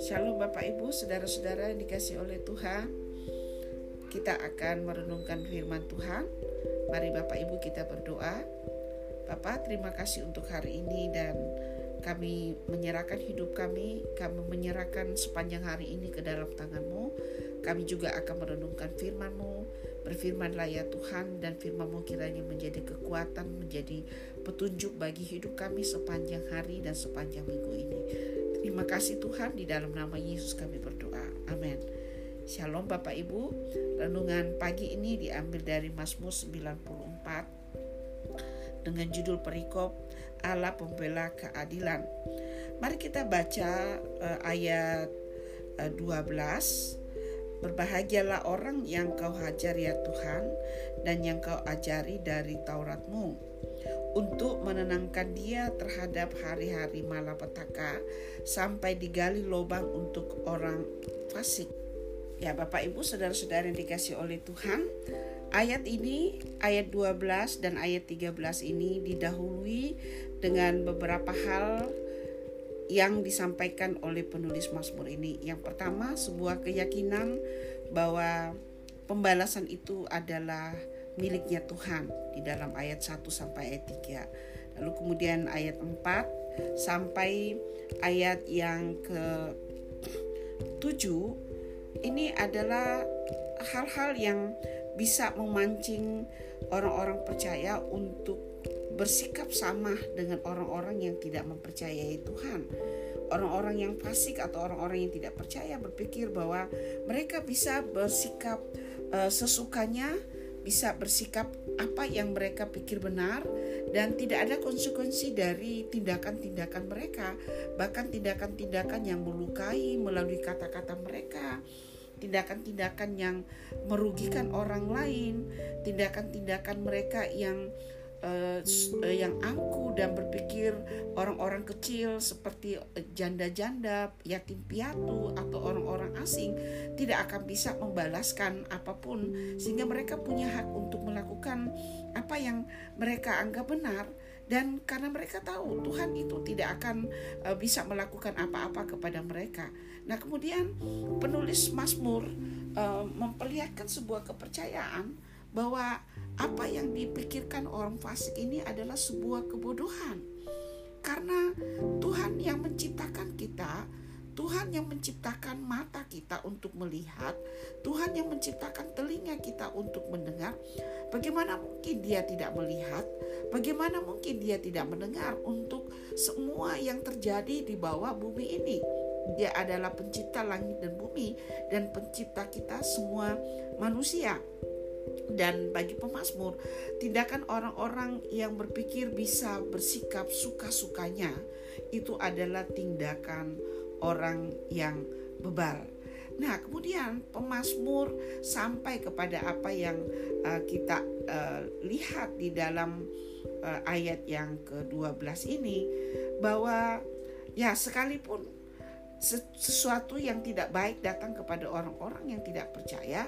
Shalom Bapak Ibu, saudara-saudara yang dikasih oleh Tuhan. Kita akan merenungkan firman Tuhan. Mari Bapak Ibu kita berdoa. Bapak, terima kasih untuk hari ini dan kami menyerahkan hidup kami, kami menyerahkan sepanjang hari ini ke dalam tangan-Mu. Kami juga akan merenungkan firman-Mu, Berfirmanlah ya Tuhan dan firmanmu kiranya menjadi kekuatan, menjadi petunjuk bagi hidup kami sepanjang hari dan sepanjang minggu ini. Terima kasih Tuhan, di dalam nama Yesus kami berdoa. Amin. Shalom Bapak Ibu, renungan pagi ini diambil dari Mazmur 94 dengan judul perikop Allah pembela keadilan. Mari kita baca uh, ayat uh, 12 Berbahagialah orang yang kau hajar ya Tuhan dan yang kau ajari dari Tauratmu untuk menenangkan dia terhadap hari-hari malapetaka sampai digali lubang untuk orang fasik. Ya Bapak Ibu saudara-saudara yang dikasih oleh Tuhan Ayat ini, ayat 12 dan ayat 13 ini didahului dengan beberapa hal yang disampaikan oleh penulis Mazmur ini. Yang pertama, sebuah keyakinan bahwa pembalasan itu adalah miliknya Tuhan di dalam ayat 1 sampai ayat 3. Lalu kemudian ayat 4 sampai ayat yang ke 7 ini adalah hal-hal yang bisa memancing orang-orang percaya untuk bersikap sama dengan orang-orang yang tidak mempercayai Tuhan. Orang-orang yang fasik atau orang-orang yang tidak percaya berpikir bahwa mereka bisa bersikap uh, sesukanya, bisa bersikap apa yang mereka pikir benar dan tidak ada konsekuensi dari tindakan-tindakan mereka, bahkan tindakan-tindakan yang melukai melalui kata-kata mereka tindakan-tindakan yang merugikan orang lain, tindakan-tindakan mereka yang uh, yang angku dan berpikir orang-orang kecil seperti janda-janda, yatim piatu atau orang-orang asing tidak akan bisa membalaskan apa pun sehingga mereka punya hak untuk melakukan apa yang mereka anggap benar dan karena mereka tahu Tuhan itu tidak akan uh, bisa melakukan apa-apa kepada mereka. Nah, kemudian penulis Mazmur uh, memperlihatkan sebuah kepercayaan bahwa apa yang dipikirkan orang fasik ini adalah sebuah kebodohan. Karena Tuhan yang menciptakan kita, Tuhan yang menciptakan mata kita untuk melihat, Tuhan yang menciptakan telinga kita untuk mendengar. Bagaimana mungkin Dia tidak melihat? Bagaimana mungkin Dia tidak mendengar untuk semua yang terjadi di bawah bumi ini? Dia adalah pencipta langit dan bumi dan pencipta kita semua manusia dan bagi pemazmur tindakan orang-orang yang berpikir bisa bersikap suka-sukanya itu adalah tindakan orang yang bebal. Nah, kemudian pemazmur sampai kepada apa yang uh, kita uh, lihat di dalam uh, ayat yang ke-12 ini bahwa ya sekalipun sesuatu yang tidak baik datang kepada orang-orang yang tidak percaya,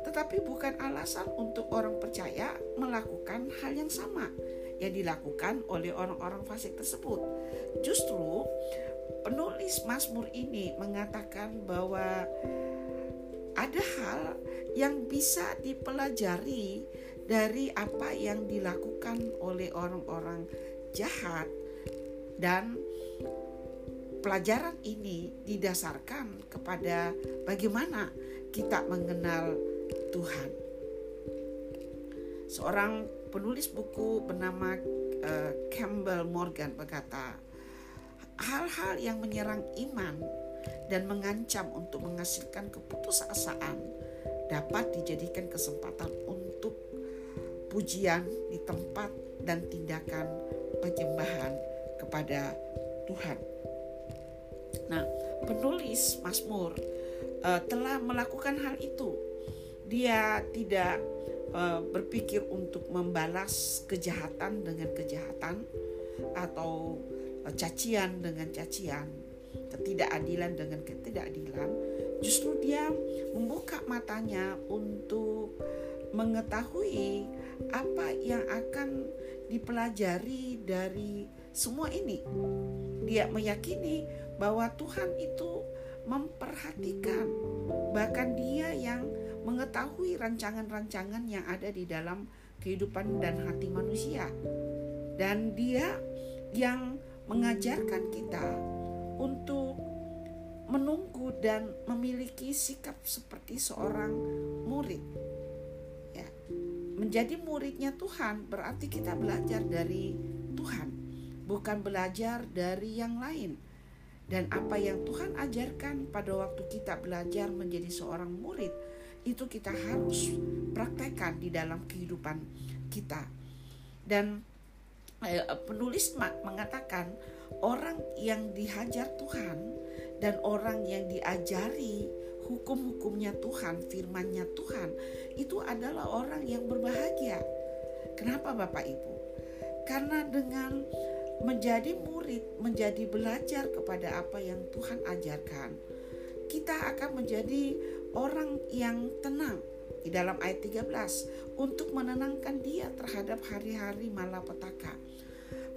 tetapi bukan alasan untuk orang percaya melakukan hal yang sama yang dilakukan oleh orang-orang fasik tersebut. Justru penulis Mazmur ini mengatakan bahwa ada hal yang bisa dipelajari dari apa yang dilakukan oleh orang-orang jahat dan pelajaran ini didasarkan kepada bagaimana kita mengenal Tuhan. Seorang penulis buku bernama uh, Campbell Morgan berkata, hal-hal yang menyerang iman dan mengancam untuk menghasilkan keputusasaan dapat dijadikan kesempatan untuk pujian di tempat dan tindakan penyembahan kepada Tuhan. Nah, penulis Mazmur uh, telah melakukan hal itu dia tidak uh, berpikir untuk membalas kejahatan dengan kejahatan atau uh, cacian dengan cacian, ketidakadilan dengan ketidakadilan. Justru dia membuka matanya untuk mengetahui apa yang akan dipelajari dari semua ini. Dia meyakini bahwa Tuhan itu memperhatikan, bahkan Dia yang mengetahui rancangan-rancangan yang ada di dalam kehidupan dan hati manusia, dan Dia yang mengajarkan kita untuk menunggu dan memiliki sikap seperti seorang murid. Ya. Menjadi muridnya Tuhan berarti kita belajar dari Tuhan, bukan belajar dari yang lain. Dan apa yang Tuhan ajarkan pada waktu kita belajar menjadi seorang murid, itu kita harus praktekkan di dalam kehidupan kita. Dan eh, penulis mengatakan orang yang dihajar Tuhan dan orang yang diajari hukum-hukumnya Tuhan, firmannya Tuhan, itu adalah orang yang berbahagia. Kenapa Bapak Ibu? Karena dengan menjadi murid, menjadi belajar kepada apa yang Tuhan ajarkan, kita akan menjadi orang yang tenang di dalam ayat 13 untuk menenangkan dia terhadap hari-hari malapetaka.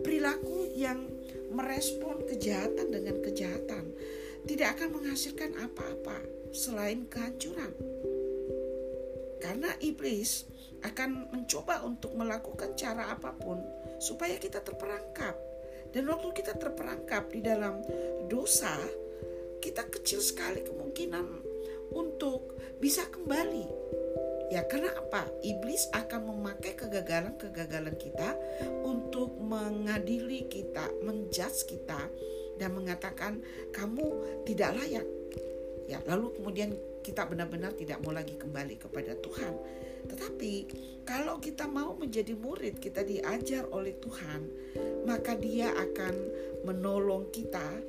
Perilaku yang merespon kejahatan dengan kejahatan tidak akan menghasilkan apa-apa selain kehancuran. Karena iblis akan mencoba untuk melakukan cara apa pun supaya kita terperangkap. Dan waktu kita terperangkap di dalam dosa, kita kecil sekali kemungkinan untuk bisa kembali. Ya, karena apa? Iblis akan memakai kegagalan-kegagalan kita untuk mengadili kita, menjudge kita, dan mengatakan kamu tidak layak. Ya, lalu kemudian kita benar-benar tidak mau lagi kembali kepada Tuhan. Tetapi kalau kita mau menjadi murid, kita diajar oleh Tuhan, maka Dia akan menolong kita,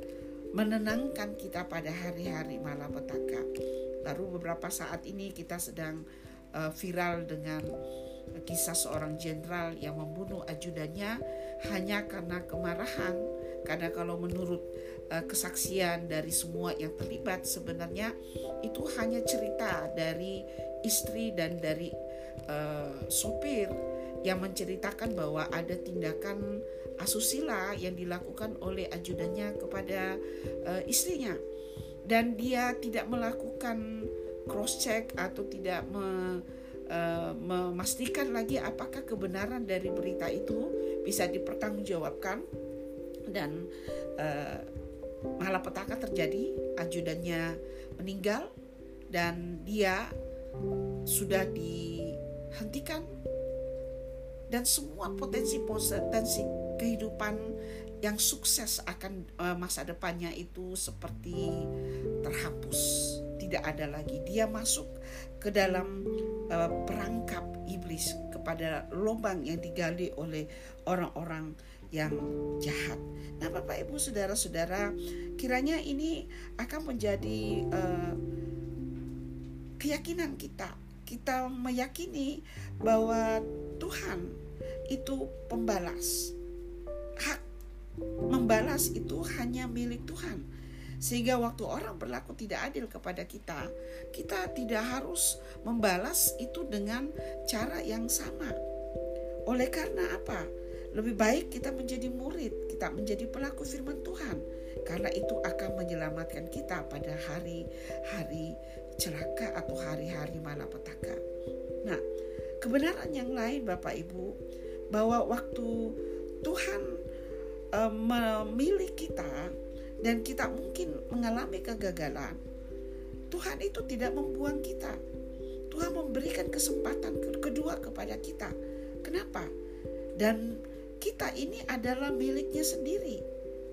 menenangkan kita pada hari-hari malapetaka. Baru beberapa saat ini kita sedang uh, viral dengan kisah seorang jenderal yang membunuh ajudannya hanya karena kemarahan karena kalau menurut uh, kesaksian dari semua yang terlibat sebenarnya itu hanya cerita dari istri dan dari uh, sopir yang menceritakan bahwa ada tindakan asusila yang dilakukan oleh ajudannya kepada uh, istrinya. Dan dia tidak melakukan cross check atau tidak me, uh, memastikan lagi apakah kebenaran dari berita itu bisa dipertanggungjawabkan. Dan uh, malapetaka terjadi ajudannya meninggal dan dia sudah dihentikan dan semua potensi potensi kehidupan yang sukses akan uh, masa depannya itu seperti terhapus tidak ada lagi dia masuk ke dalam uh, perangkap iblis kepada lubang yang digali oleh orang-orang yang jahat. Nah, Bapak Ibu saudara-saudara, kiranya ini akan menjadi uh, keyakinan kita. Kita meyakini bahwa Tuhan itu pembalas. Hak membalas itu hanya milik Tuhan. Sehingga waktu orang berlaku tidak adil kepada kita, kita tidak harus membalas itu dengan cara yang sama. Oleh karena apa? Lebih baik kita menjadi murid, kita menjadi pelaku firman Tuhan, karena itu akan menyelamatkan kita pada hari-hari celaka atau hari-hari malapetaka. Nah, kebenaran yang lain, Bapak Ibu, bahwa waktu Tuhan e, memilih kita dan kita mungkin mengalami kegagalan, Tuhan itu tidak membuang kita. Tuhan memberikan kesempatan kedua kepada kita. Kenapa? Dan kita ini adalah miliknya sendiri.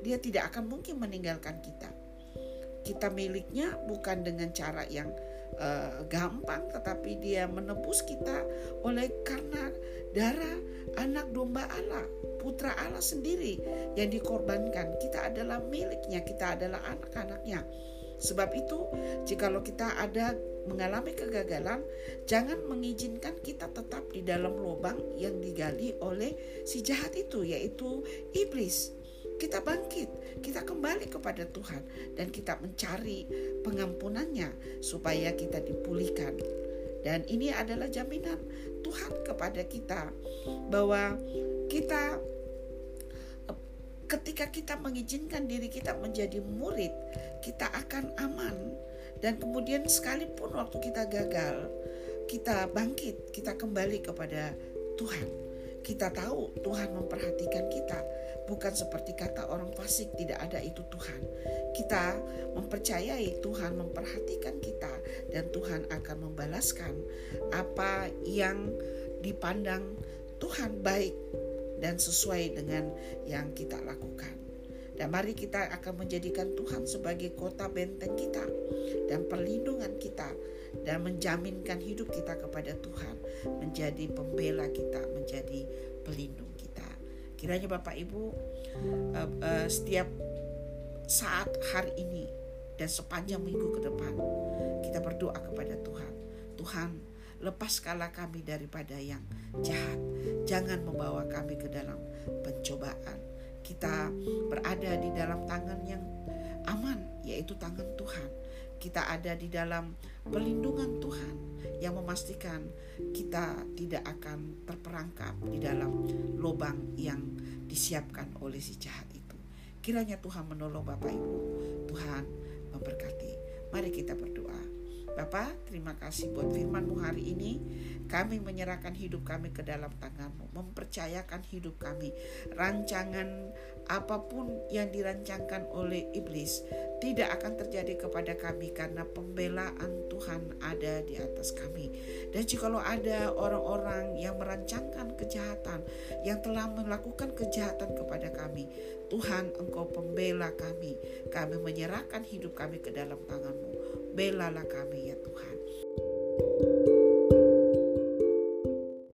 Dia tidak akan mungkin meninggalkan kita. Kita miliknya bukan dengan cara yang uh, gampang, tetapi Dia menebus kita oleh karena darah anak domba Allah, putra Allah sendiri yang dikorbankan. Kita adalah miliknya, kita adalah anak-anaknya. Sebab itu, jikalau kita ada mengalami kegagalan, jangan mengizinkan kita tetap di dalam lubang yang digali oleh si jahat itu, yaitu iblis. Kita bangkit, kita kembali kepada Tuhan, dan kita mencari pengampunannya supaya kita dipulihkan. Dan ini adalah jaminan Tuhan kepada kita bahwa kita ketika kita mengizinkan diri kita menjadi murid, kita akan aman. Dan kemudian sekalipun waktu kita gagal, kita bangkit, kita kembali kepada Tuhan. Kita tahu Tuhan memperhatikan kita, bukan seperti kata orang fasik tidak ada itu Tuhan. Kita mempercayai Tuhan memperhatikan kita dan Tuhan akan membalaskan apa yang dipandang Tuhan baik dan sesuai dengan yang kita lakukan. Dan mari kita akan menjadikan Tuhan sebagai kota benteng kita dan perlindungan kita dan menjaminkan hidup kita kepada Tuhan menjadi pembela kita, menjadi pelindung. Kiranya Bapak Ibu uh, uh, setiap saat hari ini dan sepanjang minggu ke depan kita berdoa kepada Tuhan. Tuhan, lepaskanlah kami daripada yang jahat. Jangan membawa kami ke dalam pencobaan. Kita berada di dalam tangan yang aman, yaitu tangan Tuhan. Kita ada di dalam pelindungan Tuhan yang memastikan kita tidak akan terperangkap di dalam lubang yang disiapkan oleh si jahat itu. Kiranya Tuhan menolong Bapak Ibu. Tuhan memberkati. Mari kita berdoa. Bapak, terima kasih buat firman-Mu hari ini. Kami menyerahkan hidup kami ke dalam tangan-Mu, mempercayakan hidup kami. Rancangan apa pun yang dirancangkan oleh iblis tidak akan terjadi kepada kami karena pembelaan Tuhan ada di atas kami. Dan jikalau ada orang-orang yang merancangkan kejahatan, yang telah melakukan kejahatan kepada kami, Tuhan Engkau pembela kami. Kami menyerahkan hidup kami ke dalam tangan-Mu belalah kami ya Tuhan.